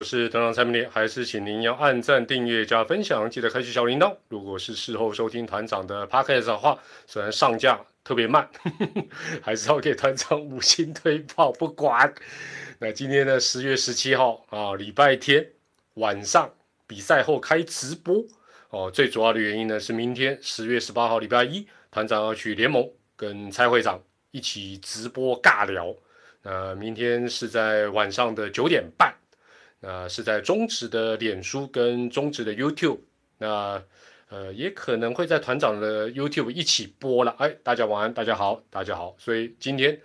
我是团长蔡明烈，还是请您要按赞、订阅、加分享，记得开启小铃铛。如果是事后收听团长的 podcast 的话，虽然上架特别慢，呵 呵还是要给团长五星推爆，不管。那今天呢，十月十七号啊，礼拜天晚上比赛后开直播哦。最主要的原因呢，是明天十月十八号礼拜一，团长要去联盟跟蔡会长一起直播尬聊。那明天是在晚上的九点半。那是在中职的脸书跟中职的 YouTube，那呃也可能会在团长的 YouTube 一起播了。哎，大家晚安，大家好，大家好。所以今天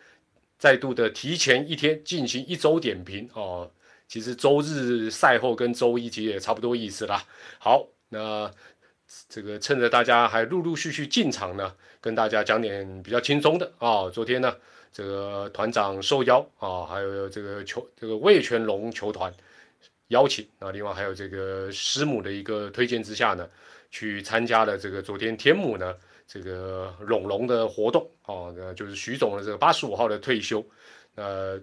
再度的提前一天进行一周点评哦。其实周日赛后跟周一其实也差不多意思啦。好，那这个趁着大家还陆陆续续进场呢，跟大家讲点比较轻松的啊。昨天呢，这个团长受邀啊，还有这个球这个魏全龙球团。邀请啊，另外还有这个师母的一个推荐之下呢，去参加了这个昨天天母呢这个龙龙的活动哦，那就是徐总的这个八十五号的退休，呃，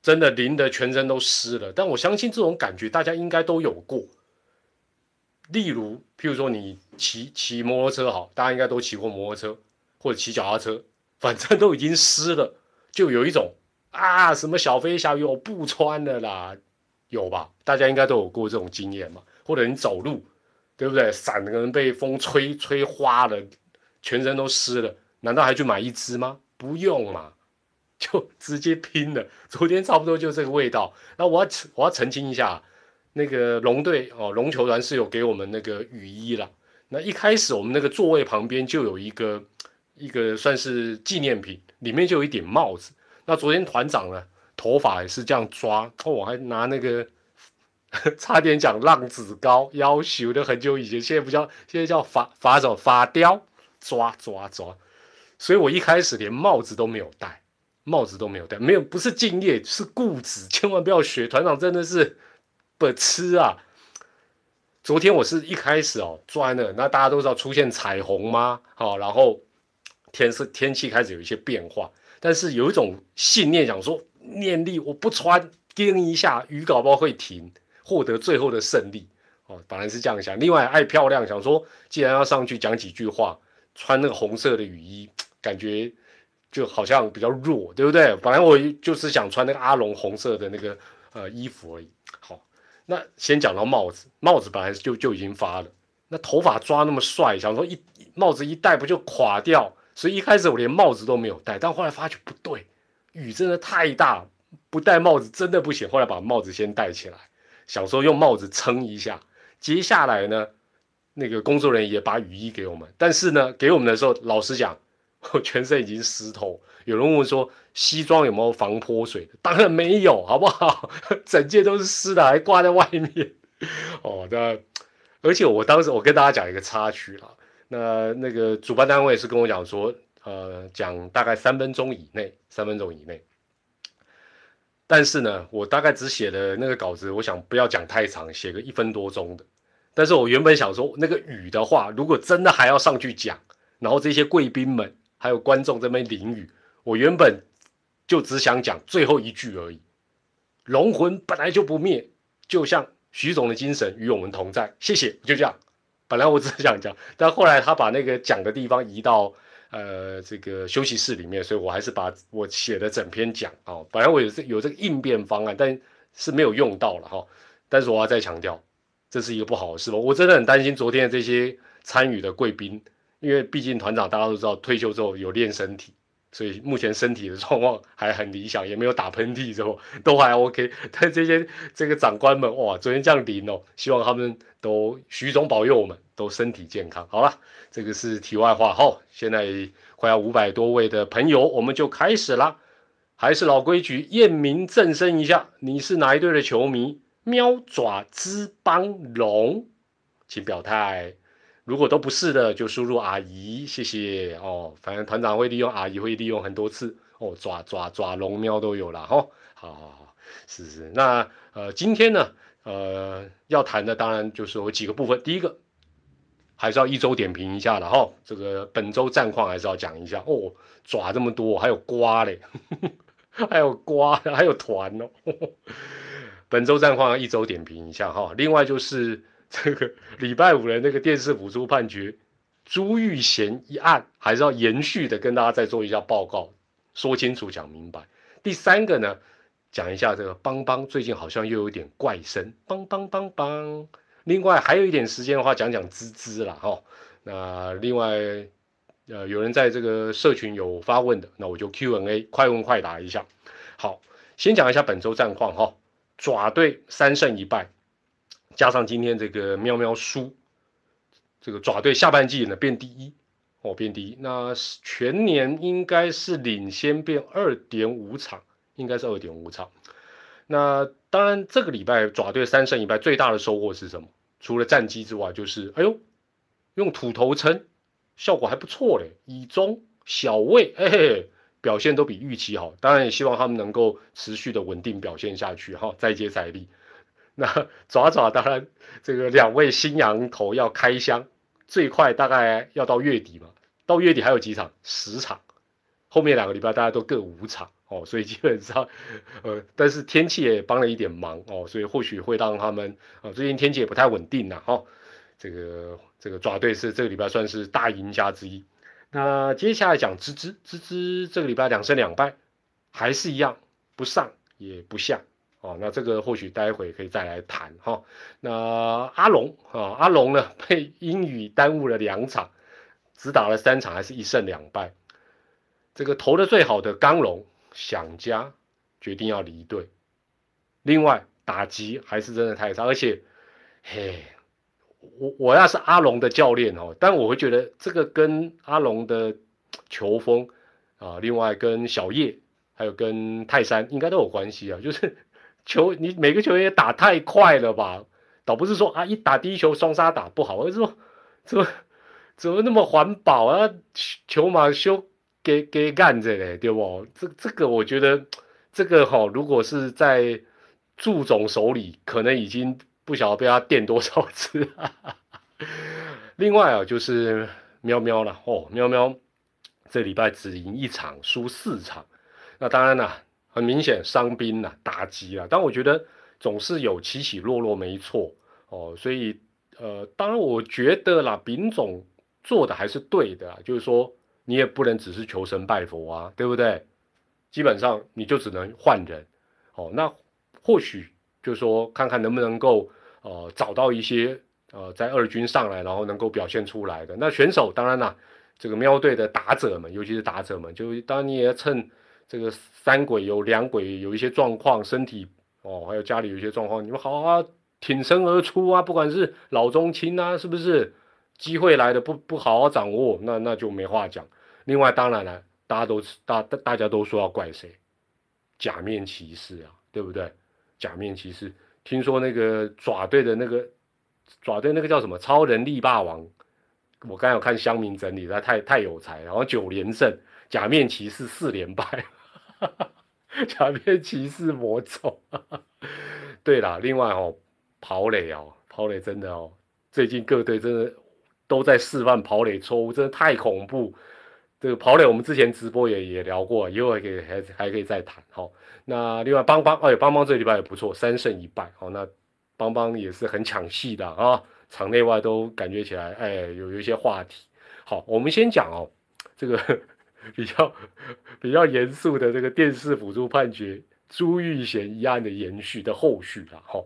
真的淋得全身都湿了。但我相信这种感觉大家应该都有过，例如譬如说你骑骑摩托车好，大家应该都骑过摩托车或者骑脚踏车，反正都已经湿了，就有一种啊什么小飞侠我不穿了啦。有吧？大家应该都有过这种经验嘛？或者你走路，对不对？伞可能被风吹吹花了，全身都湿了，难道还去买一支吗？不用嘛，就直接拼了。昨天差不多就这个味道。那我要我要澄清一下，那个龙队哦，龙球团是有给我们那个雨衣了。那一开始我们那个座位旁边就有一个一个算是纪念品，里面就有一顶帽子。那昨天团长呢？头发也是这样抓，哦，我还拿那个 差点讲浪子高，要求的很久以前，现在不叫，现在叫发发什么发雕，抓抓抓，所以我一开始连帽子都没有戴，帽子都没有戴，没有不是敬业，是固执，千万不要学团长，真的是不吃啊！昨天我是一开始哦钻了，那大家都知道出现彩虹吗？好，然后天是天气开始有一些变化，但是有一种信念想说。念力我不穿，盯一下鱼搞不好会停，获得最后的胜利哦。本来是这样想，另外爱漂亮，想说既然要上去讲几句话，穿那个红色的雨衣，感觉就好像比较弱，对不对？本来我就是想穿那个阿龙红色的那个呃衣服而已。好，那先讲到帽子，帽子本来就就已经发了，那头发抓那么帅，想说一帽子一戴不就垮掉，所以一开始我连帽子都没有戴，但后来发觉不对。雨真的太大，不戴帽子真的不行。后来把帽子先戴起来，想说用帽子撑一下。接下来呢，那个工作人员也把雨衣给我们，但是呢，给我们的时候，老实讲，我 全身已经湿透。有人问说，西装有没有防泼水？当然没有，好不好？整件都是湿的，还挂在外面。哦，那而且我当时我跟大家讲一个插曲了，那那个主办单位是跟我讲说。呃，讲大概三分钟以内，三分钟以内。但是呢，我大概只写的那个稿子，我想不要讲太长，写个一分多钟的。但是我原本想说，那个雨的话，如果真的还要上去讲，然后这些贵宾们还有观众这边淋雨，我原本就只想讲最后一句而已。龙魂本来就不灭，就像徐总的精神与我们同在。谢谢，就这样。本来我只是想讲，但后来他把那个讲的地方移到。呃，这个休息室里面，所以我还是把我写的整篇讲啊。本来我有这有这个应变方案，但是没有用到了哈。但是我要再强调，这是一个不好的事吧？我真的很担心昨天的这些参与的贵宾，因为毕竟团长大家都知道，退休之后有练身体，所以目前身体的状况还很理想，也没有打喷嚏之后都还 OK。但这些这个长官们哇，昨天这样淋哦，希望他们都徐总保佑我们。都身体健康，好了，这个是题外话。好，现在快要五百多位的朋友，我们就开始啦。还是老规矩，验明正身一下，你是哪一队的球迷？喵爪之邦龙，请表态。如果都不是的，就输入阿姨，谢谢哦。反正团长会利用阿姨，会利用很多次哦。爪爪爪龙喵都有了哈。好好好，是是。那呃，今天呢，呃，要谈的当然就是有几个部分。第一个。还是要一周点评一下的哈，这个本周战况还是要讲一下哦。爪这么多，还有瓜嘞，还有瓜，还有团哦。本周战况一周点评一下哈。另外就是这个礼拜五的那个电视辅助判决，朱玉贤一案还是要延续的跟大家再做一下报告，说清楚讲明白。第三个呢，讲一下这个邦邦最近好像又有点怪声，邦邦邦邦。另外还有一点时间的话，讲讲滋滋了哈。那另外，呃，有人在这个社群有发问的，那我就 Q&A 快问快答一下。好，先讲一下本周战况哈。爪队三胜一败，加上今天这个喵喵输，这个爪队下半季呢变第一哦，变第一。那全年应该是领先变二点五场，应该是二点五场。那当然，这个礼拜爪队三胜一败，最大的收获是什么？除了战绩之外，就是哎呦，用土头称，效果还不错嘞，以中小位，哎，表现都比预期好。当然也希望他们能够持续的稳定表现下去哈，再接再厉。那 爪爪当然，这个两位新羊头要开箱，最快大概要到月底嘛，到月底还有几场？十场，后面两个礼拜大家都各五场。哦，所以基本上，呃，但是天气也帮了一点忙哦，所以或许会让他们啊，最近天气也不太稳定呐，哈，这个这个爪队是这个礼拜算是大赢家之一。那接下来讲芝芝，芝芝这个礼拜两胜两败，还是一样不上也不下哦。那这个或许待会可以再来谈哈。那阿龙啊，阿龙呢被英语耽误了两场，只打了三场，还是一胜两败。这个投的最好的刚龙。想家，决定要离队。另外，打击还是真的太差，而且，嘿，我我要是阿龙的教练哦，但我会觉得这个跟阿龙的球风啊，另外跟小叶还有跟泰山应该都有关系啊。就是球，你每个球员打太快了吧？倒不是说啊，一打第一球双杀打不好，而是说怎么怎么那么环保啊？球马修。给给干着嘞，对不？这这个我觉得，这个哈，如果是在祝总手里，可能已经不晓得被他电多少次。另外啊，就是喵喵了哦，喵喵这礼拜只赢一场，输四场。那当然了，很明显伤兵了，打击了。但我觉得总是有起起落落，没错哦。所以呃，当然我觉得啦，丙总做的还是对的，就是说。你也不能只是求神拜佛啊，对不对？基本上你就只能换人，哦，那或许就是说看看能不能够呃找到一些呃在二军上来，然后能够表现出来的那选手。当然啦，这个喵队的打者们，尤其是打者们，就当你也要趁这个三鬼有两鬼有一些状况，身体哦，还有家里有一些状况，你们好好挺身而出啊，不管是老中青啊，是不是？机会来的不不好好掌握，那那就没话讲。另外，当然了，大家都大大大家都说要怪谁？假面骑士啊，对不对？假面骑士，听说那个爪队的那个爪队那个叫什么超人力霸王，我刚有看乡民整理，他太太有才，然后九连胜，假面骑士四连败，假面骑士魔咒。对了，另外哦，跑垒哦，跑垒真的哦，最近各队真的都在示范跑垒错误，真的太恐怖。这个跑垒，我们之前直播也也聊过，以后还可以还还可以再谈。好，那另外邦邦，哎，邦邦这礼拜也不错，三胜一败。好，那邦邦也是很抢戏的啊，场内外都感觉起来，哎，有有一些话题。好，我们先讲哦，这个比较比较严肃的这个电视辅助判决朱玉贤一案的延续的后续了。好，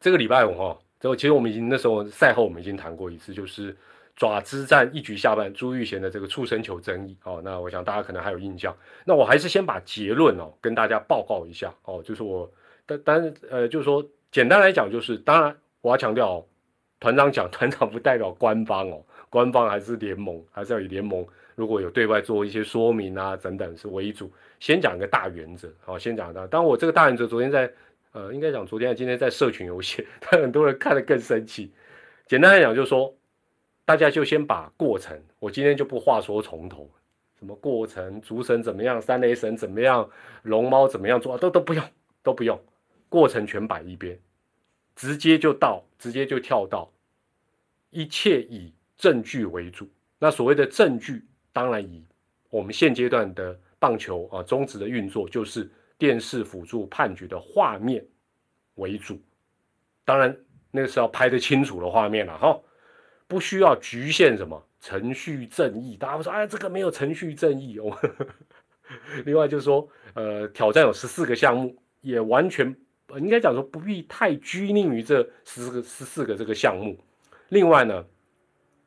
这个礼拜五哈，这其实我们已经那时候赛后我们已经谈过一次，就是。爪之战一局下半，朱玉贤的这个触身球争议哦，那我想大家可能还有印象。那我还是先把结论哦跟大家报告一下哦，就是我，但但呃，就是说简单来讲，就是当然我要强调，团长讲团长不代表官方哦，官方还是联盟，还是要以联盟如果有对外做一些说明啊等等是为主。先讲一个大原则，好，先讲到。当我这个大原则昨天在呃，应该讲昨天今天在社群有写，但很多人看得更生气。简单来讲，就是说。大家就先把过程，我今天就不话说从头，什么过程，竹神怎么样，三雷神怎么样，龙猫怎么样做，都都不用，都不用，过程全摆一边，直接就到，直接就跳到，一切以证据为主。那所谓的证据，当然以我们现阶段的棒球啊，中职的运作，就是电视辅助判决的画面为主，当然那个是要拍得清楚的画面了哈，不需要局限什么程序正义。大家会说，哎，这个没有程序正义哦。另外就是说，呃，挑战有十四个项目，也完全应该讲说不必太拘泥于这十四个十四个这个项目。另外呢，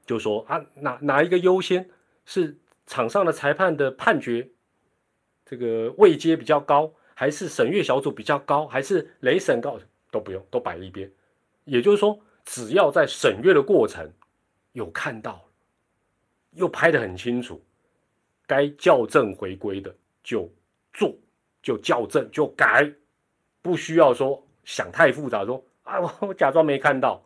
就说啊，哪哪一个优先是场上的裁判的判决，这个位阶比较高，还是审阅小组比较高，还是雷审高都不用，都摆一边。也就是说，只要在审阅的过程有看到，又拍得很清楚。该校正回归的就做，就校正就改，不需要说想太复杂。说啊，我我假装没看到，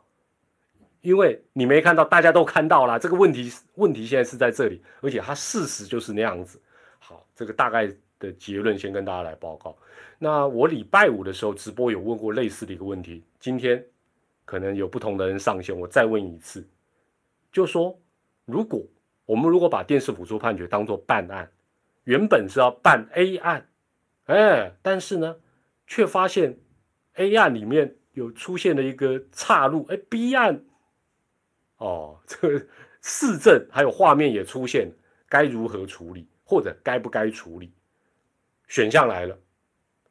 因为你没看到，大家都看到了。这个问题问题现在是在这里，而且它事实就是那样子。好，这个大概的结论先跟大家来报告。那我礼拜五的时候直播有问过类似的一个问题，今天可能有不同的人上线，我再问一次，就说如果。我们如果把电视辅助判决当做办案，原本是要办 A 案，哎，但是呢，却发现 A 案里面有出现了一个岔路，哎，B 案，哦，这个市政还有画面也出现，该如何处理，或者该不该处理？选项来了，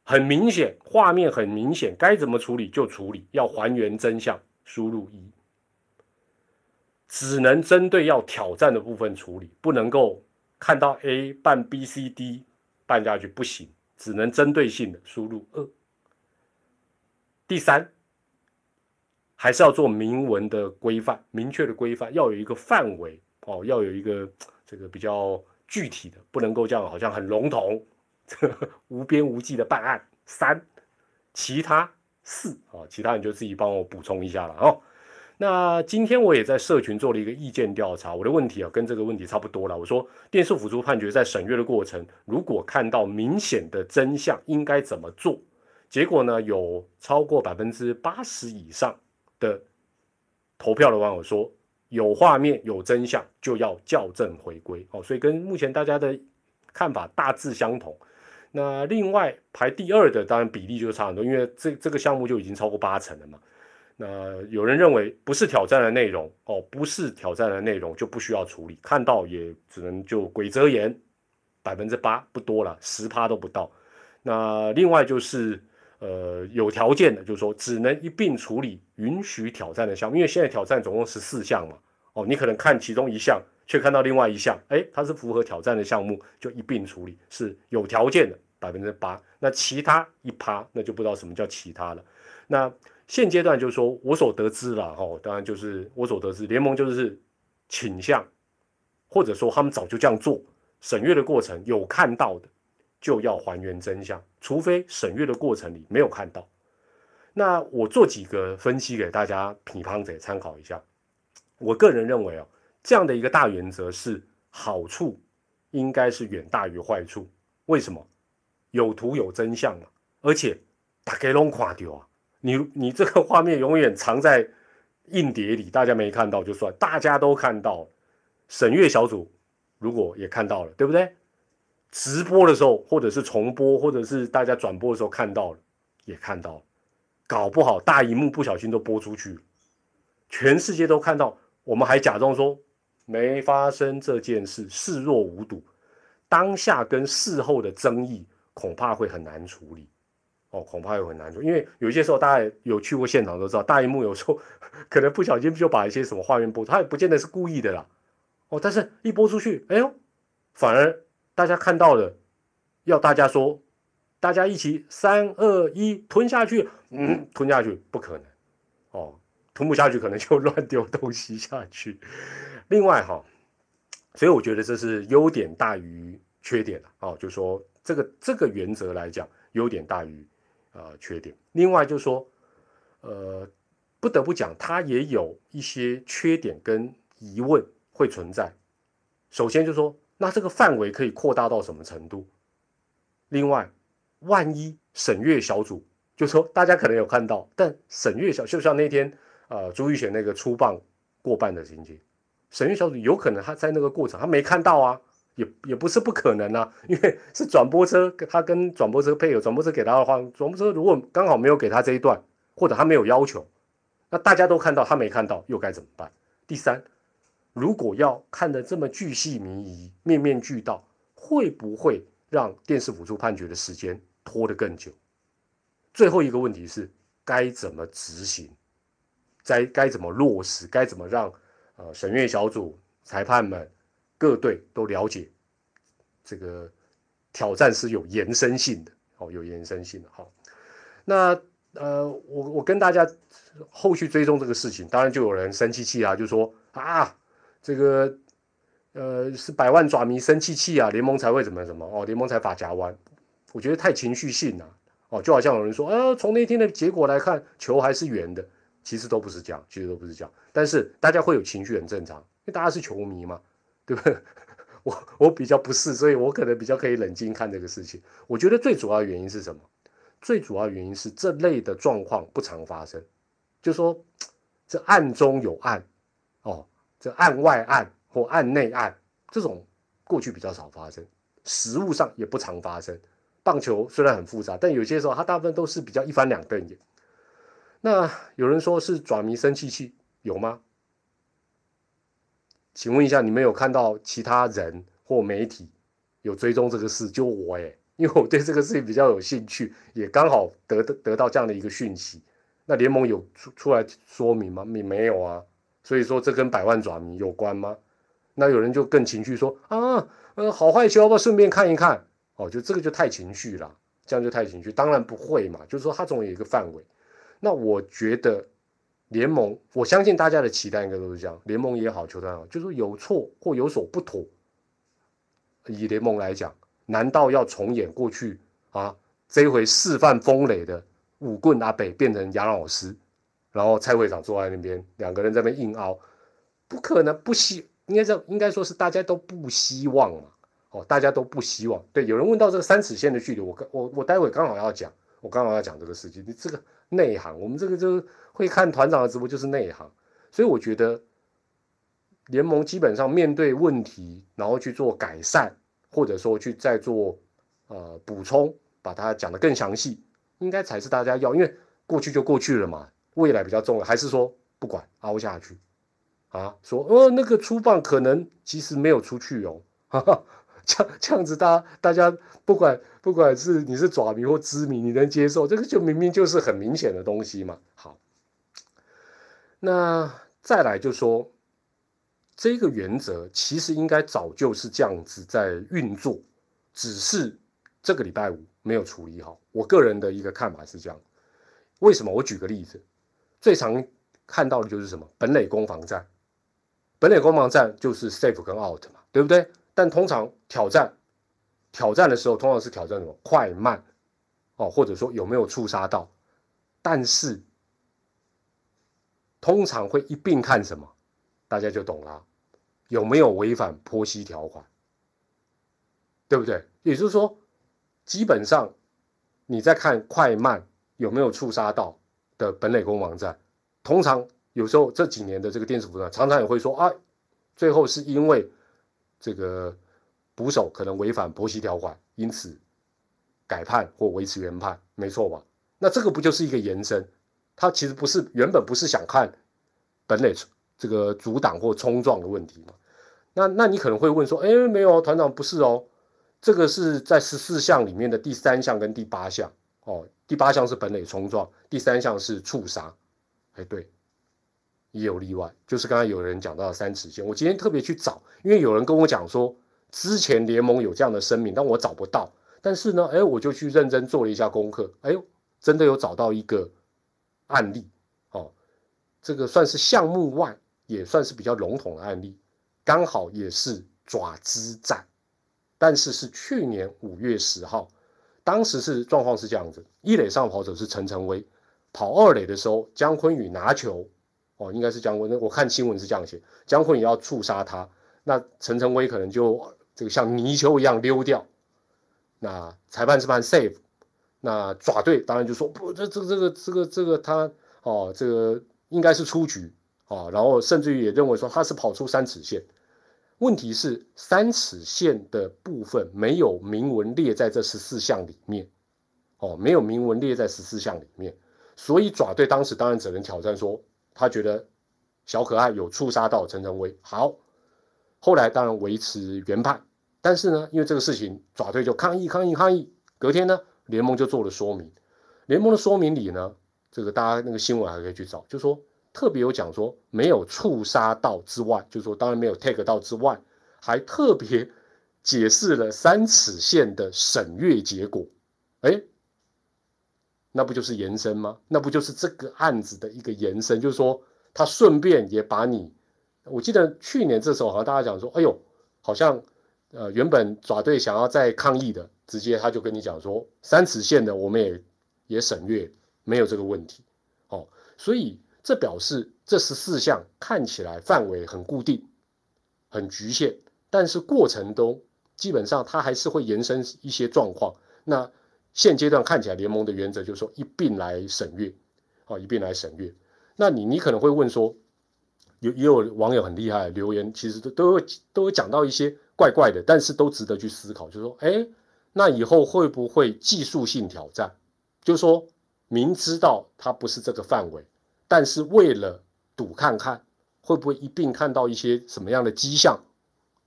很明显，画面很明显，该怎么处理就处理，要还原真相，输入一。只能针对要挑战的部分处理，不能够看到 A 办 B、C、D 办下去不行，只能针对性的输入二。第三，还是要做明文的规范，明确的规范，要有一个范围哦，要有一个这个比较具体的，不能够这样好像很笼统、无边无际的办案。三，其他四啊，其他你就自己帮我补充一下了哦。那今天我也在社群做了一个意见调查，我的问题啊跟这个问题差不多了。我说电视辅助判决在审阅的过程，如果看到明显的真相，应该怎么做？结果呢，有超过百分之八十以上的投票的网友说，有画面有真相就要校正回归。哦，所以跟目前大家的看法大致相同。那另外排第二的，当然比例就差很多，因为这这个项目就已经超过八成了嘛。那有人认为不是挑战的内容哦，不是挑战的内容就不需要处理，看到也只能就鬼遮眼，百分之八不多了，十趴都不到。那另外就是呃有条件的，就是说只能一并处理允许挑战的项目，因为现在挑战总共十四项嘛，哦，你可能看其中一项，却看到另外一项，哎，它是符合挑战的项目，就一并处理，是有条件的百分之八。那其他一趴，那就不知道什么叫其他了。那现阶段就是说，我所得知了哦，当然就是我所得知，联盟就是倾向，或者说他们早就这样做。审阅的过程有看到的，就要还原真相，除非审阅的过程里没有看到。那我做几个分析给大家，乒乓者参考一下。我个人认为啊，这样的一个大原则是好处应该是远大于坏处。为什么？有图有真相嘛，而且大家拢看到啊。你你这个画面永远藏在硬碟里，大家没看到就算，大家都看到，审阅小组如果也看到了，对不对？直播的时候，或者是重播，或者是大家转播的时候看到了，也看到了，搞不好大荧幕不小心都播出去，全世界都看到，我们还假装说没发生这件事，视若无睹，当下跟事后的争议恐怕会很难处理。哦，恐怕会很难处理，因为有些时候大家有去过现场都知道，大荧幕有时候 可能不小心就把一些什么画面播，他也不见得是故意的啦。哦，但是一播出去，哎呦，反而大家看到了，要大家说，大家一起三二一吞下去，嗯，吞下去不可能，哦，吞不下去可能就乱丢东西下去。另外哈，所以我觉得这是优点大于缺点的，哦，就说这个这个原则来讲，优点大于。呃，缺点。另外就是说，呃，不得不讲，它也有一些缺点跟疑问会存在。首先就说，那这个范围可以扩大到什么程度？另外，万一审阅小组，就说大家可能有看到，但审阅小就像那天呃朱玉贤那个出棒过半的情景，审阅小组有可能他在那个过程他没看到啊，也也不是不可能啊，因为 是转播车，他跟转播车配合，转播车给他的话，转播车如果刚好没有给他这一段，或者他没有要求，那大家都看到，他没看到，又该怎么办？第三，如果要看得这么巨细靡遗、面面俱到，会不会让电视辅助判决的时间拖得更久？最后一个问题是，该怎么执行？该该怎么落实？该怎么让呃审阅小组、裁判们、各队都了解这个挑战是有延伸性的？哦，有延伸性的。好，那呃，我我跟大家。后续追踪这个事情，当然就有人生气气啊，就说啊，这个呃是百万爪迷生气气啊，联盟才会怎么怎么哦，联盟才法夹弯，我觉得太情绪性了哦，就好像有人说，呃，从那天的结果来看，球还是圆的，其实都不是这样，其实都不是这样，但是大家会有情绪很正常，因为大家是球迷嘛，对不对？我我比较不是，所以我可能比较可以冷静看这个事情。我觉得最主要原因是什么？最主要原因是这类的状况不常发生。就说这暗中有暗，哦，这案外案或案内案，这种过去比较少发生，实物上也不常发生。棒球虽然很复杂，但有些时候它大部分都是比较一翻两瞪眼。那有人说是爪迷生气气，有吗？请问一下，你们有看到其他人或媒体有追踪这个事？就我哎，因为我对这个事情比较有兴趣，也刚好得得得到这样的一个讯息。那联盟有出出来说明吗？你没有啊，所以说这跟百万爪迷有关吗？那有人就更情绪说啊，呃，好坏球要不要顺便看一看？哦，就这个就太情绪了，这样就太情绪。当然不会嘛，就是说他总有一个范围。那我觉得联盟，我相信大家的期待应该都是这样，联盟也好，球队也好，就是有错或有所不妥。以联盟来讲，难道要重演过去啊？这回示范风雷的？武棍阿北变成杨老师，然后蔡会长坐在那边，两个人在那边硬凹，不可能不希，应该这应该说是大家都不希望嘛，哦，大家都不希望。对，有人问到这个三尺线的距离，我我我待会刚好要讲，我刚好要讲这个事情。你这个内行，我们这个就会看团长的直播就是内行，所以我觉得联盟基本上面对问题，然后去做改善，或者说去再做呃补充，把它讲得更详细。应该才是大家要，因为过去就过去了嘛，未来比较重要，还是说不管凹下去啊？说呃那个出棒可能其实没有出去哦，这样这样子，大大家不管不管是你是爪迷或知迷，你能接受这个就明明就是很明显的东西嘛。好，那再来就说这个原则其实应该早就是这样子在运作，只是这个礼拜五。没有处理好，我个人的一个看法是这样。为什么？我举个例子，最常看到的就是什么？本垒攻防战，本垒攻防战就是 safe 跟 out 嘛，对不对？但通常挑战挑战的时候，通常是挑战什么？快慢哦，或者说有没有触杀到？但是通常会一并看什么？大家就懂了，有没有违反坡息条款？对不对？也就是说。基本上，你在看快慢有没有触杀到的本垒攻网站，通常有时候这几年的这个电视辅助常常也会说啊，最后是因为这个捕手可能违反婆媳条款，因此改判或维持原判，没错吧？那这个不就是一个延伸？他其实不是原本不是想看本垒这个阻挡或冲撞的问题嘛？那那你可能会问说，哎，没有团长不是哦。这个是在十四项里面的第三项跟第八项哦，第八项是本垒冲撞，第三项是触杀，哎对，也有例外，就是刚才有人讲到三尺线，我今天特别去找，因为有人跟我讲说之前联盟有这样的声明，但我找不到，但是呢，哎，我就去认真做了一下功课，哎，真的有找到一个案例哦，这个算是项目外，也算是比较笼统的案例，刚好也是爪之战。但是是去年五月十号，当时是状况是这样子：一垒上跑者是陈晨威，跑二垒的时候，姜昆宇拿球，哦，应该是姜昆，我看新闻是这样写，姜昆宇要触杀他，那陈晨威可能就这个像泥鳅一样溜掉，那裁判是判 safe，那爪队当然就说不，这这这个这个这个他哦，这个应该是出局哦，然后甚至于也认为说他是跑出三尺线。问题是三尺线的部分没有明文列在这十四项里面，哦，没有明文列在十四项里面，所以爪队当时当然只能挑战说，他觉得小可爱有触杀到陈晨威，好，后来当然维持原判，但是呢，因为这个事情爪队就抗议抗议抗议，隔天呢，联盟就做了说明，联盟的说明里呢，这个大家那个新闻还可以去找，就说。特别有讲说没有触杀到之外，就是说当然没有 take 到之外，还特别解释了三尺线的审阅结果。哎，那不就是延伸吗？那不就是这个案子的一个延伸？就是说他顺便也把你，我记得去年这时候好像大家讲说，哎呦，好像呃原本爪队想要再抗议的，直接他就跟你讲说三尺线的我们也也审阅，没有这个问题。哦，所以。这表示这十四项看起来范围很固定、很局限，但是过程中基本上它还是会延伸一些状况。那现阶段看起来联盟的原则就是说一并来审阅，啊，一并来审阅。那你你可能会问说，有也有网友很厉害留言，其实都都会都会讲到一些怪怪的，但是都值得去思考，就是说，哎，那以后会不会技术性挑战？就是说明知道它不是这个范围。但是为了赌看看会不会一并看到一些什么样的迹象，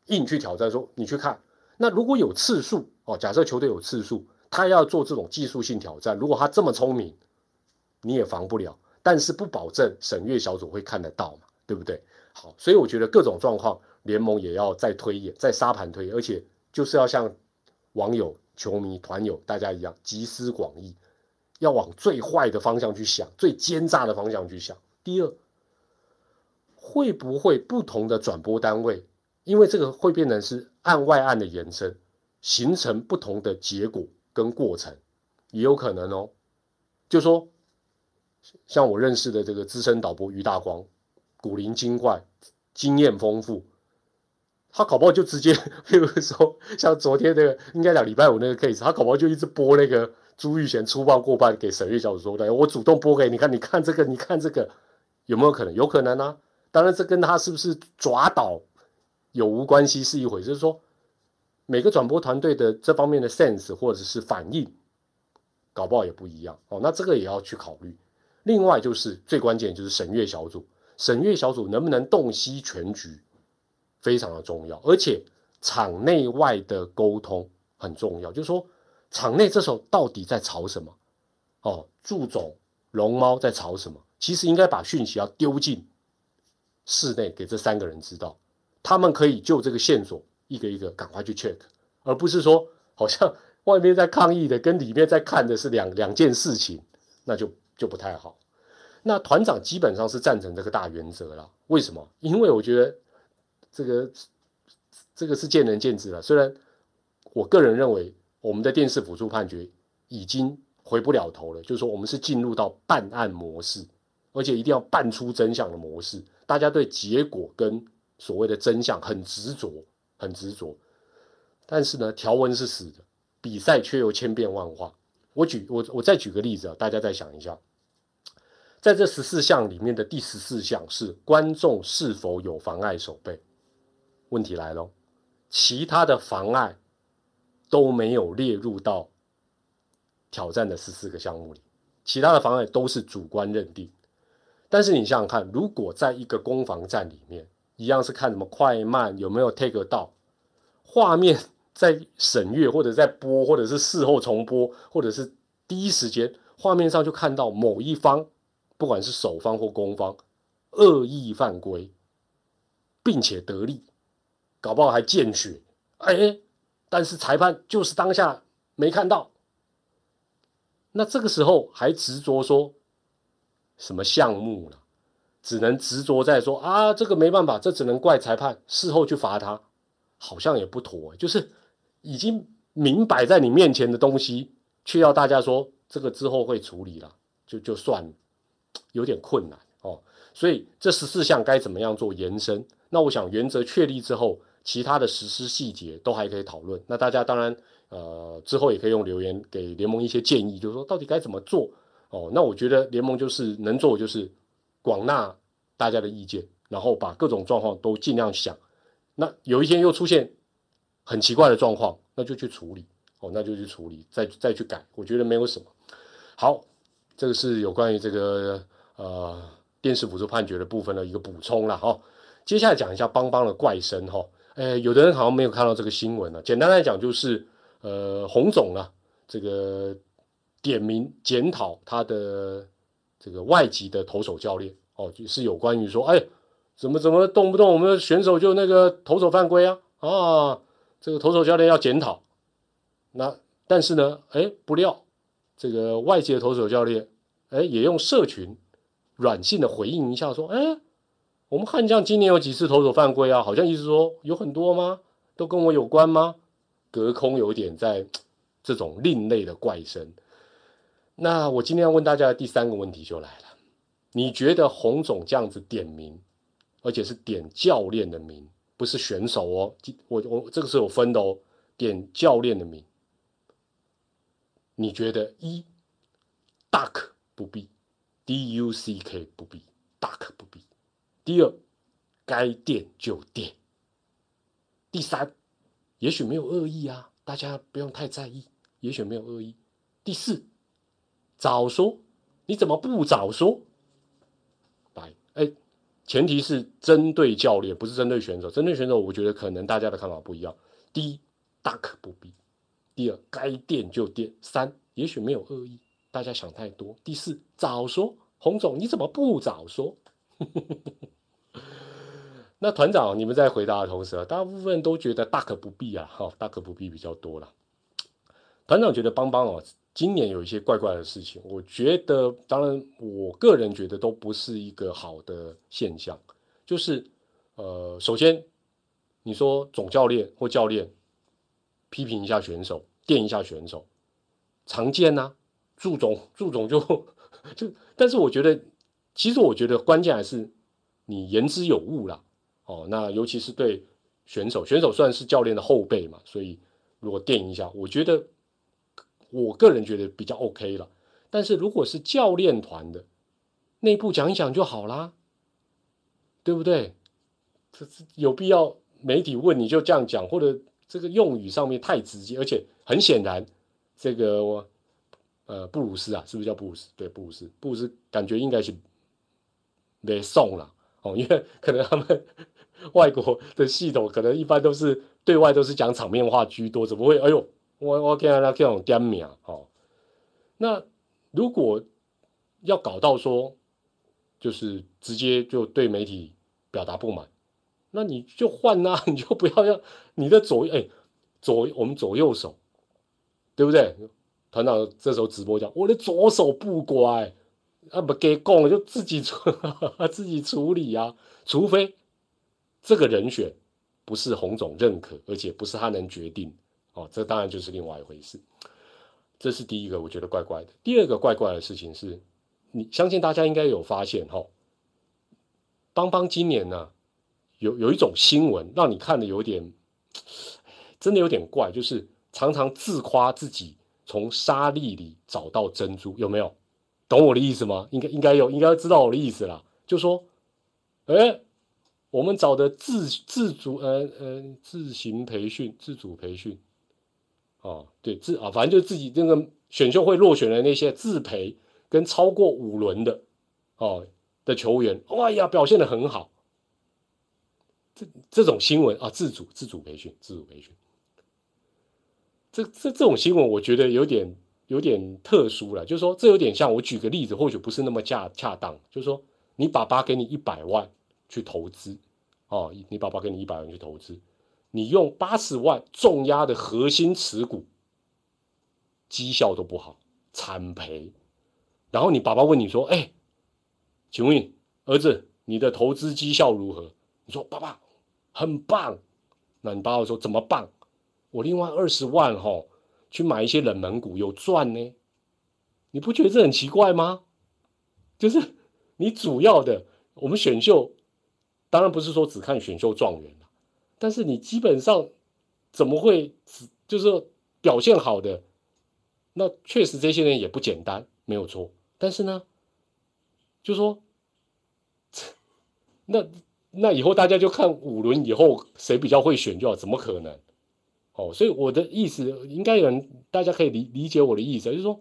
硬去挑战说你去看，那如果有次数哦，假设球队有次数，他要做这种技术性挑战，如果他这么聪明，你也防不了。但是不保证审阅小组会看得到嘛，对不对？好，所以我觉得各种状况联盟也要再推演，再沙盘推，而且就是要像网友、球迷、团友大家一样集思广益。要往最坏的方向去想，最奸诈的方向去想。第二，会不会不同的转播单位，因为这个会变成是案外案的延伸，形成不同的结果跟过程，也有可能哦。就说，像我认识的这个资深导播于大光，古灵精怪，经验丰富，他搞不好就直接，比如说像昨天那个，应该讲礼拜五那个 case，他搞不好就一直播那个。朱玉贤粗暴过半给沈月小组说的，我主动拨给你看，你看这个，你看这个有没有可能？有可能啊。当然，这跟他是不是抓倒有无关系是一回事。就是说，每个转播团队的这方面的 sense 或者是反应，搞不好也不一样哦。那这个也要去考虑。另外，就是最关键就是审阅小组，审阅小组能不能洞悉全局，非常的重要。而且场内外的沟通很重要，就是说。场内这时候到底在吵什么？哦，祝总、龙猫在吵什么？其实应该把讯息要丢进室内给这三个人知道，他们可以就这个线索一个一个赶快去 check，而不是说好像 外面在抗议的跟里面在看的是两两件事情，那就就不太好。那团长基本上是赞成这个大原则了。为什么？因为我觉得这个这个是见仁见智了。虽然我个人认为。我们的电视辅助判决已经回不了头了，就是说我们是进入到办案模式，而且一定要办出真相的模式。大家对结果跟所谓的真相很执着，很执着。但是呢，条文是死的，比赛却又千变万化。我举我我再举个例子啊，大家再想一下，在这十四项里面的第十四项是观众是否有妨碍守备？问题来了，其他的妨碍。都没有列入到挑战的十四个项目里，其他的妨碍都是主观认定。但是你想想看，如果在一个攻防战里面，一样是看什么快慢有没有 take 到画面，在审阅或者在播，或者是事后重播，或者是第一时间画面上就看到某一方，不管是守方或攻方恶意犯规，并且得利，搞不好还见血，哎。但是裁判就是当下没看到，那这个时候还执着说什么项目了？只能执着在说啊，这个没办法，这只能怪裁判，事后去罚他，好像也不妥。就是已经明摆在你面前的东西，却要大家说这个之后会处理了，就就算了，有点困难哦。所以这十四项该怎么样做延伸？那我想原则确立之后。其他的实施细节都还可以讨论，那大家当然呃之后也可以用留言给联盟一些建议，就是说到底该怎么做哦。那我觉得联盟就是能做就是广纳大家的意见，然后把各种状况都尽量想。那有一天又出现很奇怪的状况，那就去处理哦，那就去处理，再再去改，我觉得没有什么。好，这个是有关于这个呃电视辅助判决的部分的一个补充了哈。接下来讲一下邦邦的怪声哈，诶，有的人好像没有看到这个新闻呢。简单来讲就是呃洪总啊，这个点名检讨他的这个外籍的投手教练哦，就是有关于说哎。怎么怎么动不动我们的选手就那个投手犯规啊啊！这个投手教练要检讨。那但是呢，哎，不料这个外界的投手教练，哎，也用社群软性的回应一下，说，哎，我们悍将今年有几次投手犯规啊？好像意思说有很多吗？都跟我有关吗？隔空有点在这种另类的怪声。那我今天要问大家的第三个问题就来了，你觉得洪总这样子点名？而且是点教练的名，不是选手哦。我我这个是有分的哦。点教练的名，你觉得一，duck 不必，d u c k 不必，duck 不必。第二，该垫就垫。第三，也许没有恶意啊，大家不用太在意，也许没有恶意。第四，早说，你怎么不早说？来，哎。前提是针对教练，不是针对选手。针对选手，我觉得可能大家的看法不一样。第一，大可不必；第二，该垫就垫；三，也许没有恶意，大家想太多。第四，早说，洪总你怎么不早说？那团长，你们在回答的同时啊，大部分都觉得大可不必啊，哈，大可不必比较多了。团长觉得邦邦哦。今年有一些怪怪的事情，我觉得，当然，我个人觉得都不是一个好的现象。就是，呃，首先，你说总教练或教练批评一下选手，电一下选手，常见呐。祝总，祝总就就，但是我觉得，其实我觉得关键还是你言之有物啦。哦，那尤其是对选手，选手算是教练的后辈嘛，所以如果电一下，我觉得。我个人觉得比较 OK 了，但是如果是教练团的内部讲一讲就好啦，对不对？这是有必要媒体问你就这样讲，或者这个用语上面太直接，而且很显然，这个我呃布鲁斯啊，是不是叫布鲁斯？对，布鲁斯，布鲁斯感觉应该是没送了哦，因为可能他们 外国的系统可能一般都是对外都是讲场面话居多，怎么会？哎呦！我我给他这种点名哦，那如果要搞到说，就是直接就对媒体表达不满，那你就换啊，你就不要要你的左哎左我们左右手，对不对？团长这时候直播讲，我的左手不乖，啊不给供就自己处 自己处理啊，除非这个人选不是洪总认可，而且不是他能决定。哦，这当然就是另外一回事。这是第一个，我觉得怪怪的。第二个怪怪的事情是，你相信大家应该有发现哈，邦邦今年呢有有一种新闻让你看的有点，真的有点怪，就是常常自夸自己从沙粒里找到珍珠，有没有？懂我的意思吗？应该应该有，应该知道我的意思啦。就说，哎，我们找的自自主呃呃自行培训、自主培训。哦，对自啊，反正就自己那个选秀会落选的那些自培跟超过五轮的哦的球员，哎呀，表现的很好。这这种新闻啊，自主自主培训，自主培训，这这这种新闻，我觉得有点有点特殊了。就是说，这有点像我举个例子，或许不是那么恰恰当。就是说，你爸爸给你一百万去投资，哦，你爸爸给你一百万去投资。你用八十万重压的核心持股，绩效都不好，惨赔。然后你爸爸问你说：“哎，请问儿子，你的投资绩效如何？”你说：“爸爸，很棒。”那你爸爸说：“怎么棒？我另外二十万哦，去买一些冷门股，有赚呢。你不觉得这很奇怪吗？就是你主要的，我们选秀，当然不是说只看选秀状元。”但是你基本上怎么会就是表现好的？那确实这些人也不简单，没有错。但是呢，就说 那那以后大家就看五轮以后谁比较会选就好，怎么可能？哦，所以我的意思应该有人大家可以理理解我的意思，就是说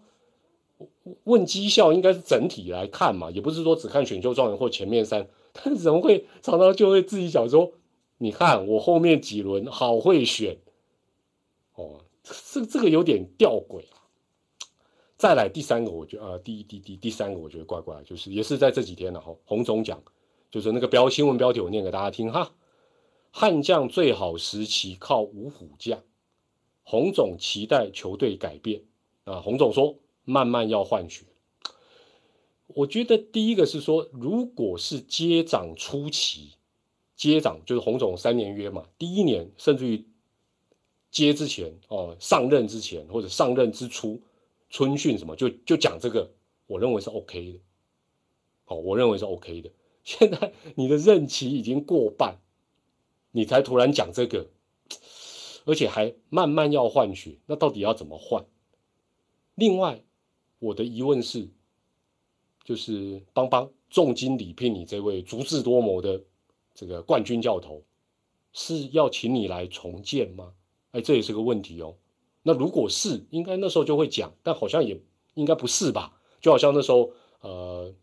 问绩效应该是整体来看嘛，也不是说只看选秀状元或前面三，但是怎么会常常就会自己讲说，你看我后面几轮好会选，哦，这这个有点吊诡啊。再来第三个，我觉得啊，第一、第第第三个我觉得怪怪，就是也是在这几天了哈，洪总讲。就是那个标新闻标题，我念给大家听哈。悍将最好时期靠五虎将，洪总期待球队改变啊。洪总说慢慢要换血。我觉得第一个是说，如果是接掌初期，接掌就是洪总三年约嘛，第一年甚至于接之前哦，上任之前或者上任之初，春训什么就就讲这个，我认为是 OK 的。哦，我认为是 OK 的。现在你的任期已经过半，你才突然讲这个，而且还慢慢要换血，那到底要怎么换？另外，我的疑问是，就是邦邦重金礼聘你这位足智多谋的这个冠军教头，是要请你来重建吗？哎，这也是个问题哦。那如果是，应该那时候就会讲，但好像也应该不是吧？就好像那时候，呃，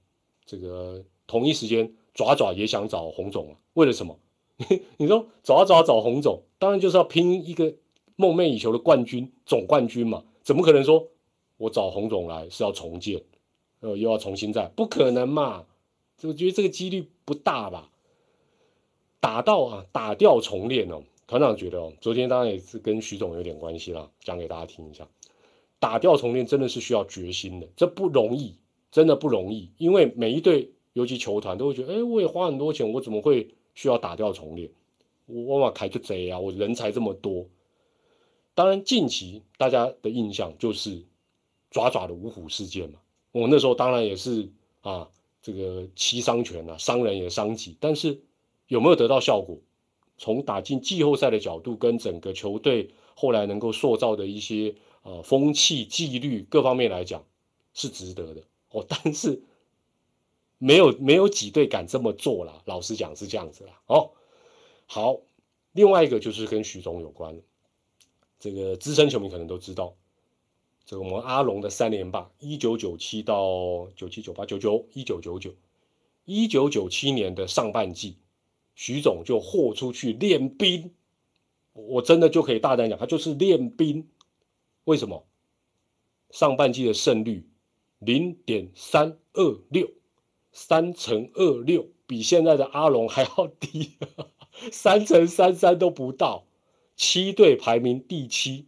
这个。同一时间，爪爪也想找洪总啊？为了什么？你说爪爪找洪总，当然就是要拼一个梦寐以求的冠军总冠军嘛？怎么可能说我找洪总来是要重建，呃，又要重新再？不可能嘛？我觉得这个几率不大吧？打到啊，打掉重练哦。团长觉得哦，昨天当然也是跟徐总有点关系啦，讲给大家听一下。打掉重练真的是需要决心的，这不容易，真的不容易，因为每一队。尤其球团都会觉得，哎，我也花很多钱，我怎么会需要打掉重练？我往往开就贼啊！我人才这么多。当然，近期大家的印象就是爪爪的五虎事件嘛。我那时候当然也是啊，这个七伤拳啊，伤人也伤己。但是有没有得到效果？从打进季后赛的角度，跟整个球队后来能够塑造的一些呃风气、纪律各方面来讲，是值得的哦。但是。没有没有几队敢这么做了，老实讲是这样子啦。哦，好，另外一个就是跟徐总有关，这个资深球迷可能都知道，这个我们阿龙的三连霸，一九九七到九七九八九九一九九九，一九九七年的上半季，徐总就豁出去练兵，我真的就可以大胆讲，他就是练兵。为什么？上半季的胜率零点三二六。三乘二六比现在的阿龙还要低，三乘三三都不到，七队排名第七。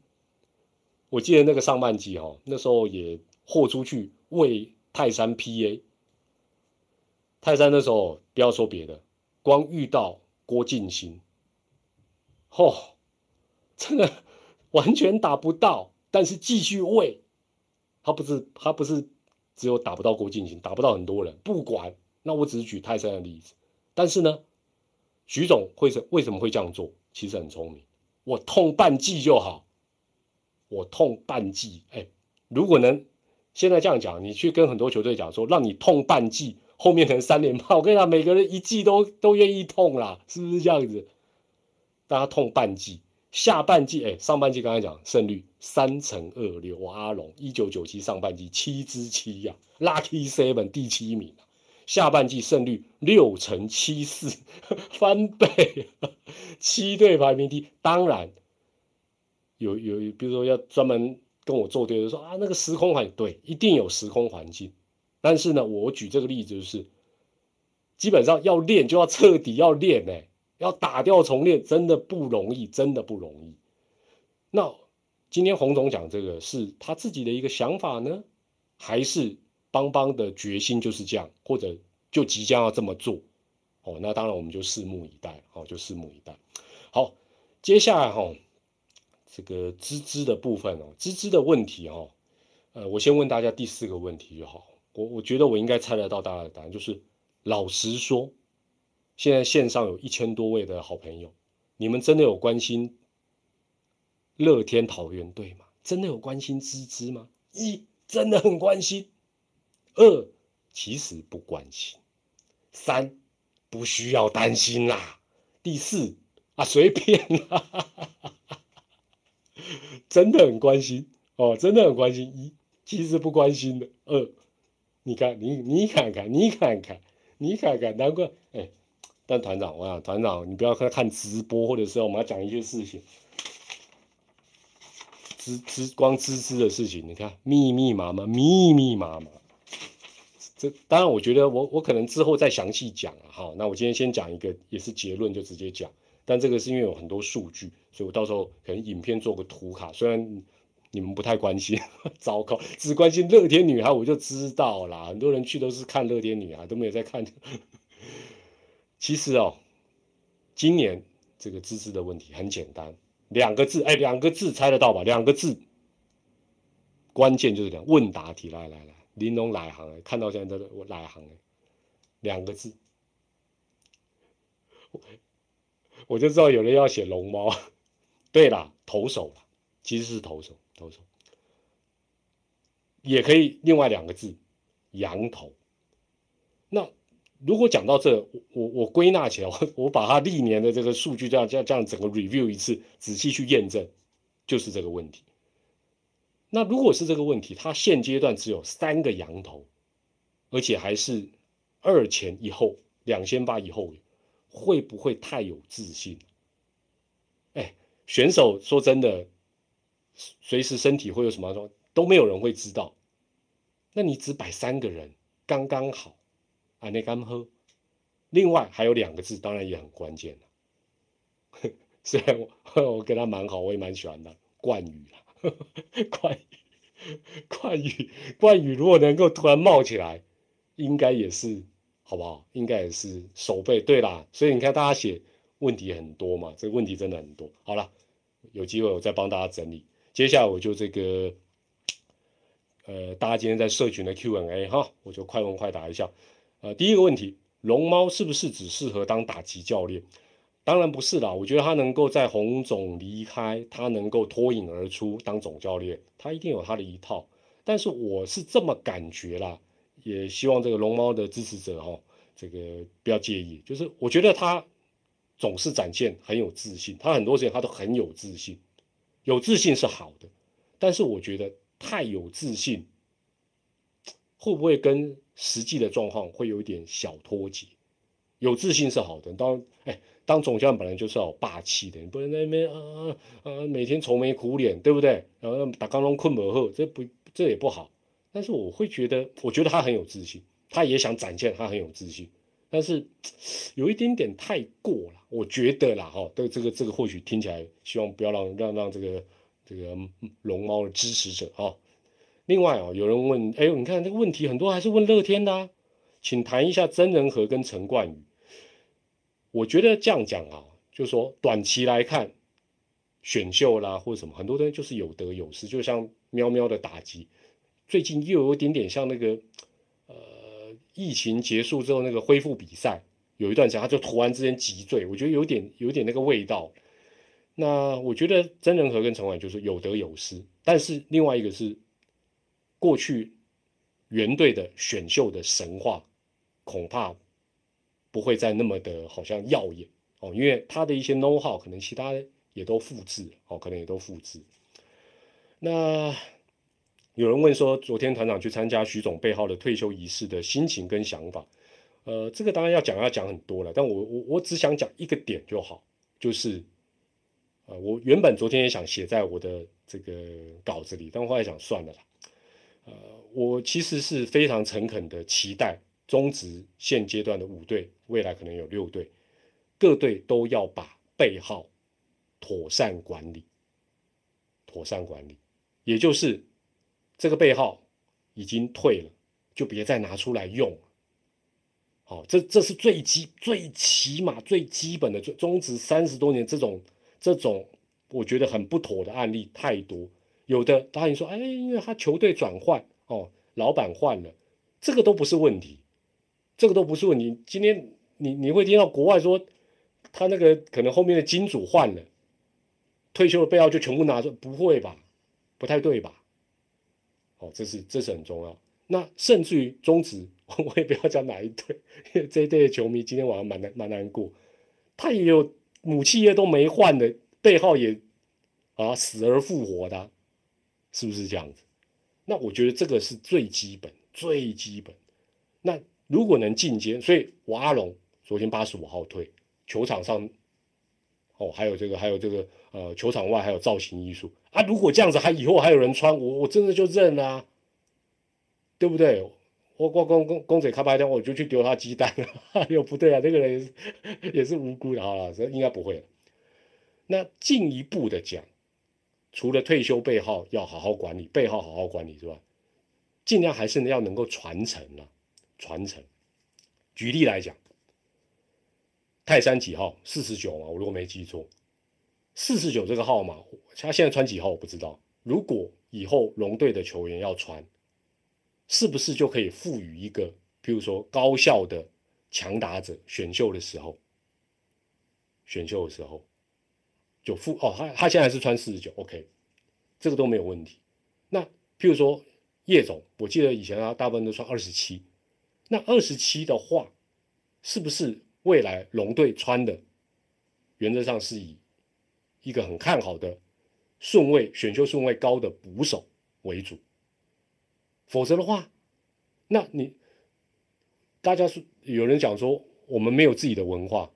我记得那个上半季哦，那时候也豁出去为泰山 PA。泰山那时候不要说别的，光遇到郭敬兴，嚯，真的 完全打不到，但是继续喂，他不是他不是。只有打不到郭敬明，打不到很多人，不管。那我只是举泰山的例子，但是呢，徐总会是为什么会这样做？其实很聪明，我痛半季就好，我痛半季。哎，如果能现在这样讲，你去跟很多球队讲说，让你痛半季，后面可能三连霸，我跟你讲，每个人一季都都愿意痛啦，是不是这样子？大家痛半季。下半季，哎，上半季刚才讲胜率三乘二六，阿龙一九九七上半季七之七呀，Lucky Seven 第七名下半季胜率六乘七四，翻倍，七队排名第。当然有有，比如说要专门跟我做对的说啊，那个时空环对，一定有时空环境。但是呢，我举这个例子就是，基本上要练就要彻底要练哎。要打掉重练真的不容易，真的不容易。那今天洪总讲这个是他自己的一个想法呢，还是邦邦的决心就是这样，或者就即将要这么做？哦，那当然我们就拭目以待，哦，就拭目以待。好，接下来哈，这个芝芝的部分哦，芝芝的问题哈，呃，我先问大家第四个问题就好。我我觉得我应该猜得到大家的答案，就是老实说。现在线上有一千多位的好朋友，你们真的有关心乐天桃园队吗？真的有关心芝芝吗？一真的很关心，二其实不关心，三不需要担心啦。第四啊，随便啦，真的很关心哦，真的很关心。一其实不关心的。二，你看你你看看你看看你看看，难怪哎。但团长，我想团长，你不要看看直播，或者是我们要讲一些事情，吱吱光吱吱的事情，你看密密麻麻，密密麻麻。这当然，我觉得我我可能之后再详细讲啊。好，那我今天先讲一个，也是结论，就直接讲。但这个是因为有很多数据，所以我到时候可能影片做个图卡。虽然你们不太关心，糟糕，只关心乐天女孩，我就知道啦。很多人去都是看乐天女孩，都没有在看。其实哦，今年这个资质的问题很简单，两个字，哎，两个字猜得到吧？两个字，关键就是两问答题，来来来。玲珑来行，看到现在都我来行两个字，我就知道有人要写龙猫。对了，投手了，其实是投手，投手也可以另外两个字，羊头。那如果讲到这，我我归纳起来，我把他历年的这个数据这样这样这样整个 review 一次，仔细去验证，就是这个问题。那如果是这个问题，他现阶段只有三个羊头，而且还是二前一后，两先发以后，会不会太有自信？哎，选手说真的，随时身体会有什么状况，都没有人会知道。那你只摆三个人，刚刚好，啊，那刚喝。另外还有两个字，当然也很关键了。虽然我我跟他蛮好，我也蛮喜欢的，冠宇了。冠宇，冠宇，冠宇，如果能够突然冒起来，应该也是好不好？应该也是守备对啦。所以你看，大家写问题很多嘛，这个问题真的很多。好了，有机会我再帮大家整理。接下来我就这个，呃，大家今天在社群的 Q&A 哈，我就快问快答一下。呃，第一个问题，龙猫是不是只适合当打击教练？当然不是啦，我觉得他能够在洪总离开，他能够脱颖而出当总教练，他一定有他的一套。但是我是这么感觉啦，也希望这个龙猫的支持者哈，这个不要介意。就是我觉得他总是展现很有自信，他很多时间他都很有自信，有自信是好的，但是我觉得太有自信，会不会跟实际的状况会有一点小脱节？有自信是好的，当哎。当总教练本来就是要霸气的，你不能那边啊啊每天愁眉苦脸，对不对？然后打刚龙困不后，这不这也不好。但是我会觉得，我觉得他很有自信，他也想展现他很有自信，但是有一点点太过了，我觉得啦哈。对这个这个或许听起来，希望不要让让让这个这个龙猫的支持者哈。另外啊，有人问，哎，你看这个问题很多还是问乐天的，请谈一下曾仁和跟陈冠宇。我觉得这样讲啊，就是说短期来看，选秀啦或者什么，很多东西就是有得有失。就像喵喵的打击，最近又有一点点像那个，呃，疫情结束之后那个恢复比赛，有一段时间他就突然之间急坠，我觉得有点有点那个味道。那我觉得曾仁和跟陈婉就是有得有失，但是另外一个是过去原队的选秀的神话，恐怕。不会再那么的好像耀眼哦，因为他的一些 know how 可能其他也都复制哦，可能也都复制。那有人问说，昨天团长去参加徐总背号的退休仪式的心情跟想法，呃，这个当然要讲要讲很多了，但我我我只想讲一个点就好，就是呃，我原本昨天也想写在我的这个稿子里，但后来想算了啦，呃，我其实是非常诚恳的期待。中职现阶段的五队，未来可能有六队，各队都要把背号妥善管理，妥善管理，也就是这个背号已经退了，就别再拿出来用。好，这这是最基最起码最基本的。中职三十多年这种这种，我觉得很不妥的案例太多。有的答应说，哎，因为他球队转换哦，老板换了，这个都不是问题。这个都不是问题。今天你你会听到国外说，他那个可能后面的金主换了，退休的背号就全部拿着，不会吧？不太对吧？哦，这是这是很重要。那甚至于中职我也不要讲哪一队，因为这一队的球迷今天晚上蛮难蛮难过。他也有母企业都没换的，背号也啊死而复活的，是不是这样子？那我觉得这个是最基本最基本。那如果能进阶，所以我阿龙昨天八十五号退球场上，哦，还有这个还有这个呃球场外还有造型艺术啊。如果这样子还以后还有人穿，我我真的就认啊，对不对？我我公公公嘴开拍掉，我就去丢他鸡蛋了。又不对啊，这个人也是 无辜的啊，这应该不会了。那进一步的讲，除了退休背号要好好管理，背号好好管理之外，尽量还是要能够传承了。传承。举例来讲，泰山几号？四十九嘛，我如果没记错，四十九这个号码，他现在穿几号我不知道。如果以后龙队的球员要穿。是不是就可以赋予一个，譬如说高效的强打者选秀的时候，选秀的时候就赋哦，他他现在是穿四十九，OK，这个都没有问题。那譬如说叶总，我记得以前他大部分都穿二十七，那二十七的话，是不是未来龙队穿的，原则上是以一个很看好的顺位选秀顺位高的捕手为主？否则的话，那你大家是有人讲说我们没有自己的文化，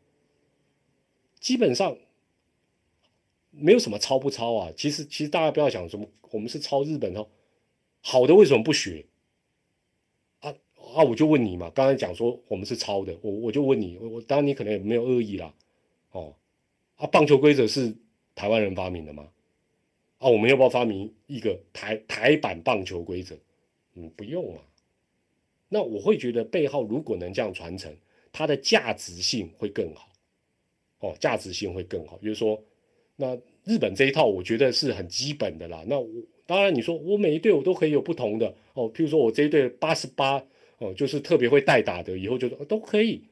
基本上没有什么抄不抄啊。其实其实大家不要想什么，我们是抄日本哦，好的为什么不学？啊啊！我就问你嘛，刚才讲说我们是抄的，我我就问你，我当然你可能也没有恶意啦，哦啊，棒球规则是台湾人发明的吗？啊，我们要不要发明一个台台版棒球规则？嗯，不用啊。那我会觉得背后如果能这样传承，它的价值性会更好。哦，价值性会更好。比如说，那日本这一套，我觉得是很基本的啦。那我当然你说我每一队我都可以有不同的哦。譬如说我这一队八十八哦，就是特别会代打的，以后就都可以。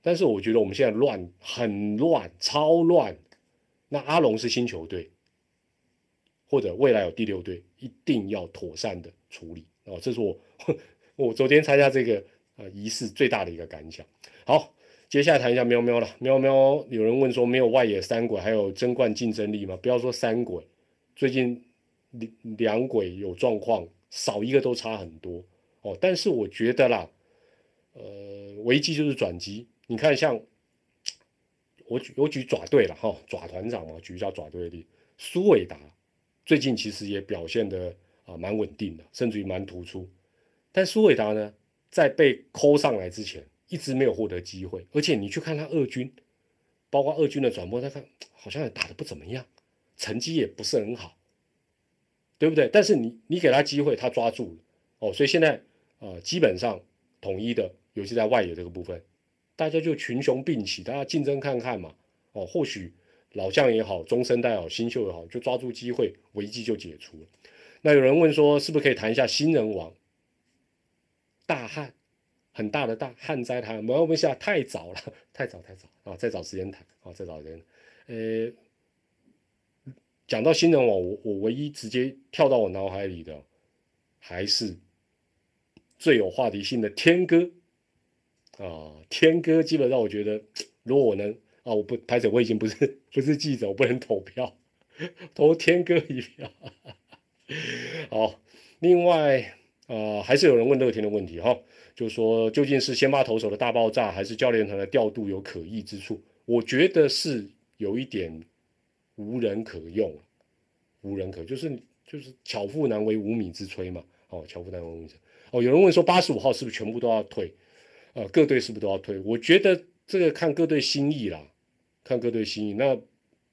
但是我觉得我们现在乱，很乱，超乱。那阿龙是新球队，或者未来有第六队，一定要妥善的处理。哦，这是我我昨天参加这个呃仪式最大的一个感想。好，接下来谈一下喵喵了。喵喵，有人问说没有外野三鬼还有争冠竞争力吗？不要说三鬼，最近两两鬼有状况，少一个都差很多哦。但是我觉得啦，呃，危机就是转机。你看，像我举我举爪队了哈，爪团长嘛，举一下爪队的例，苏伟达最近其实也表现的。啊，蛮稳定的，甚至于蛮突出。但苏伟达呢，在被抠上来之前，一直没有获得机会。而且你去看他二军，包括二军的转播，他看好像也打得不怎么样，成绩也不是很好，对不对？但是你你给他机会，他抓住了哦。所以现在啊，基本上统一的，尤其在外野这个部分，大家就群雄并起，大家竞争看看嘛。哦，或许老将也好，中生代也好，新秀也好，就抓住机会，危机就解除了。那有人问说，是不是可以谈一下新人王？大旱，很大的大旱灾谈，我们下太早了，太早太早啊！再找时间谈啊！再找时间。呃，讲到新人王，我我唯一直接跳到我脑海里的，还是最有话题性的天哥啊！天哥基本上我觉得，如果我能啊，我不拍者，我已经不是不是记者，我不能投票，投天哥一票。好，另外，呃，还是有人问乐天的问题哈，就是说究竟是先发投手的大爆炸，还是教练团的调度有可疑之处？我觉得是有一点无人可用，无人可，就是就是巧妇难为无米之炊嘛。哦，巧妇难为无米之哦，有人问说八十五号是不是全部都要退？呃，各队是不是都要退？我觉得这个看各队心意啦，看各队心意。那，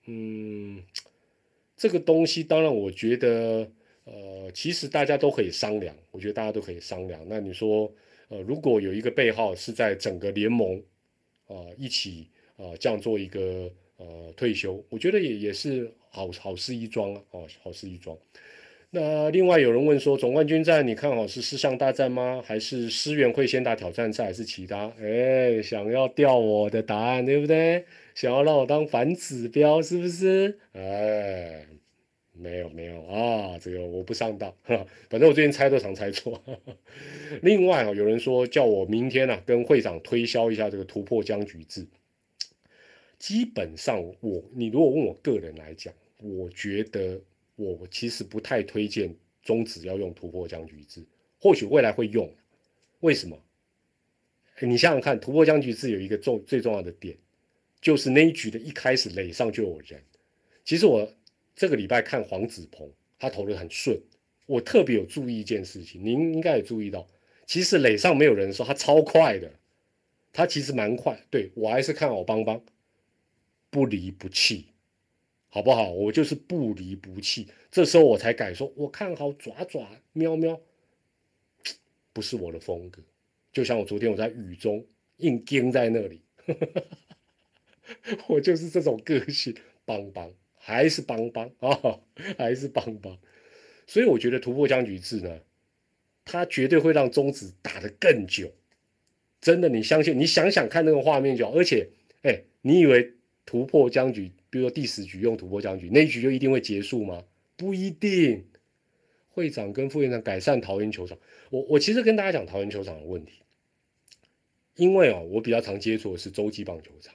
嗯，这个东西当然，我觉得。呃，其实大家都可以商量，我觉得大家都可以商量。那你说，呃，如果有一个背号是在整个联盟，啊，一起啊这样做一个呃退休，我觉得也也是好好事一桩啊，好事一桩。那另外有人问说，总冠军战你看好是四项大战吗？还是思源会先打挑战赛，还是其他？哎，想要调我的答案对不对？想要让我当反指标是不是？哎。没有没有啊，这个我不上当，反正我最近猜都常猜错。另外啊，有人说叫我明天啊跟会长推销一下这个突破僵局制。基本上我，你如果问我个人来讲，我觉得我其实不太推荐中指要用突破僵局制，或许未来会用，为什么？你想想看，突破僵局制有一个重最重要的点，就是那一局的一开始垒上就有人。其实我。这个礼拜看黄子鹏，他投的很顺。我特别有注意一件事情，您应该也注意到，其实垒上没有人的时候，他超快的，他其实蛮快。对我还是看好邦邦，不离不弃，好不好？我就是不离不弃。这时候我才敢说，我看好爪爪喵喵，不是我的风格。就像我昨天我在雨中硬盯在那里，我就是这种个性，邦邦。还是邦邦啊，还是邦邦，所以我觉得突破僵局制呢，它绝对会让中子打得更久。真的，你相信？你想想看那个画面就好。而且，哎，你以为突破僵局，比如说第十局用突破僵局，那一局就一定会结束吗？不一定。会长跟副院长改善桃园球场，我我其实跟大家讲桃园球场的问题，因为哦，我比较常接触的是洲际棒球场。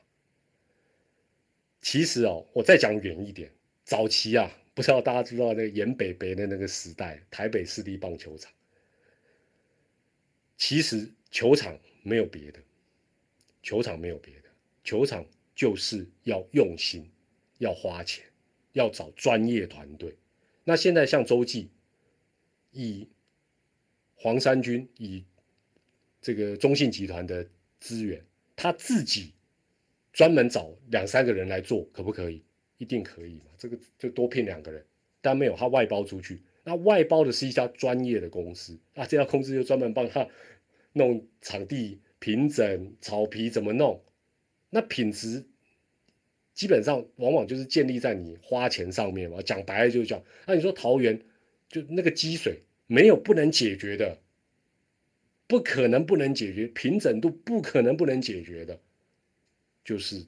其实哦，我再讲远一点，早期啊，不知道大家知道那个严北北的那个时代，台北市立棒球场。其实球场没有别的，球场没有别的，球场就是要用心，要花钱，要找专业团队。那现在像周记，以黄山军，以这个中信集团的资源，他自己。专门找两三个人来做，可不可以？一定可以嘛？这个就多聘两个人，但没有他外包出去。那外包的是一家专业的公司，那这家公司就专门帮他弄场地平整、草皮怎么弄。那品质基本上往往就是建立在你花钱上面嘛。讲白了就是讲，那你说桃园就那个积水没有不能解决的，不可能不能解决，平整度不可能不能解决的。就是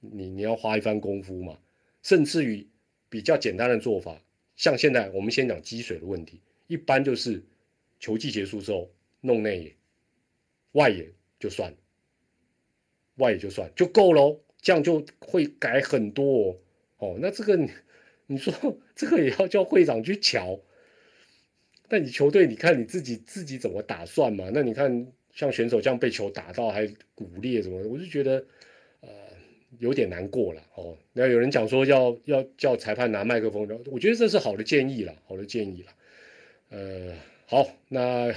你你要花一番功夫嘛，甚至于比较简单的做法，像现在我们先讲积水的问题，一般就是球季结束之后弄内野，外野就算，外野就算就够喽，这样就会改很多哦。哦，那这个你 说这个也要叫会长去瞧，那你球队你看你自己自己怎么打算嘛？那你看像选手这样被球打到还骨裂什么，我就觉得呃。有点难过了哦。那有人讲说要要叫裁判拿麦克风，我觉得这是好的建议了，好的建议了。呃，好，那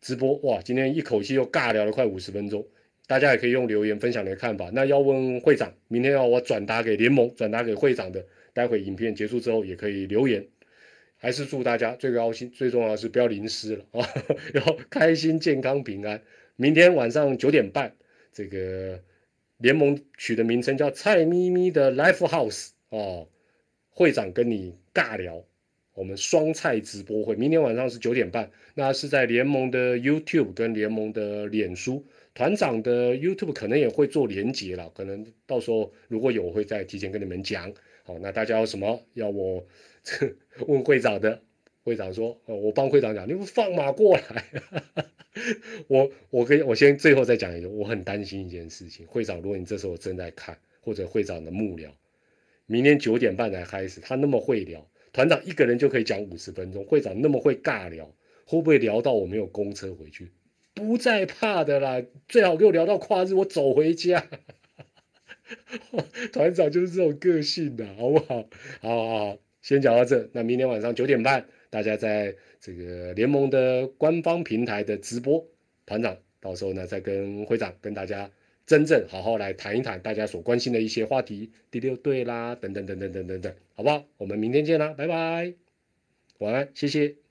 直播哇，今天一口气又尬聊了快五十分钟，大家也可以用留言分享你的看法。那要问会长，明天要我转达给联盟，转达给会长的，待会影片结束之后也可以留言。还是祝大家最高兴，最重要的是不要淋湿了啊，要开心、健康、平安。明天晚上九点半，这个。联盟取的名称叫蔡咪咪的 Life House 哦，会长跟你尬聊，我们双菜直播会，明天晚上是九点半，那是在联盟的 YouTube 跟联盟的脸书，团长的 YouTube 可能也会做连接了，可能到时候如果有，我会再提前跟你们讲。好，那大家有什么要我 问会长的？会长说：“哦，我帮会长讲，你们放马过来。我我跟我先最后再讲一个，我很担心一件事情。会长，如果你这时候正在看，或者会长的幕僚，明天九点半才开始，他那么会聊，团长一个人就可以讲五十分钟。会长那么会尬聊，会不会聊到我没有公车回去？不再怕的啦，最好给我聊到跨日，我走回家。团长就是这种个性的，好不好？好好好，先讲到这。那明天晚上九点半。”大家在这个联盟的官方平台的直播，团长到时候呢再跟会长跟大家真正好好来谈一谈大家所关心的一些话题，第六队啦，等等等等等等等，好不好？我们明天见啦，拜拜，晚安，谢谢。